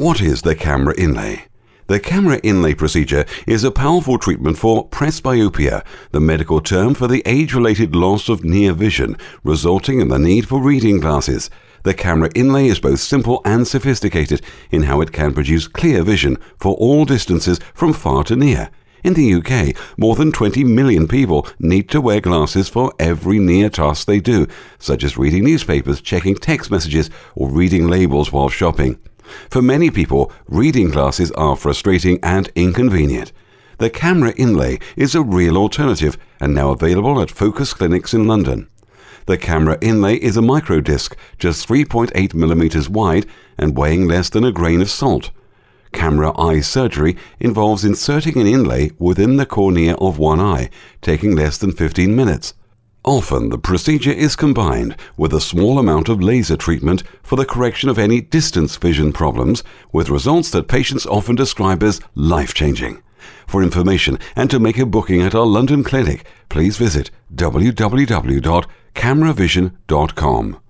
What is the KAMRA inlay? The KAMRA inlay procedure is a powerful treatment for presbyopia, the medical term for the age related loss of near vision, resulting in the need for reading glasses. The KAMRA inlay is both simple and sophisticated in how it can produce clear vision for all distances from far to near. In the UK, more than 20 million people need to wear glasses for every near task they do, such as reading newspapers, checking text messages, or reading labels while shopping. For many people, reading glasses are frustrating and inconvenient. The KAMRA inlay is a real alternative and now available at Focus clinics in London. The KAMRA inlay is a micro disc, just 3.8 millimeters wide and weighing less than a grain of salt. KAMRA eye surgery involves inserting an inlay within the cornea of one eye, taking less than 15 minutes. Often the procedure is combined with a small amount of laser treatment for the correction of any distance vision problems, with results that patients often describe as life changing. For information and to make a booking at our London clinic, please visit www.cameravision.com.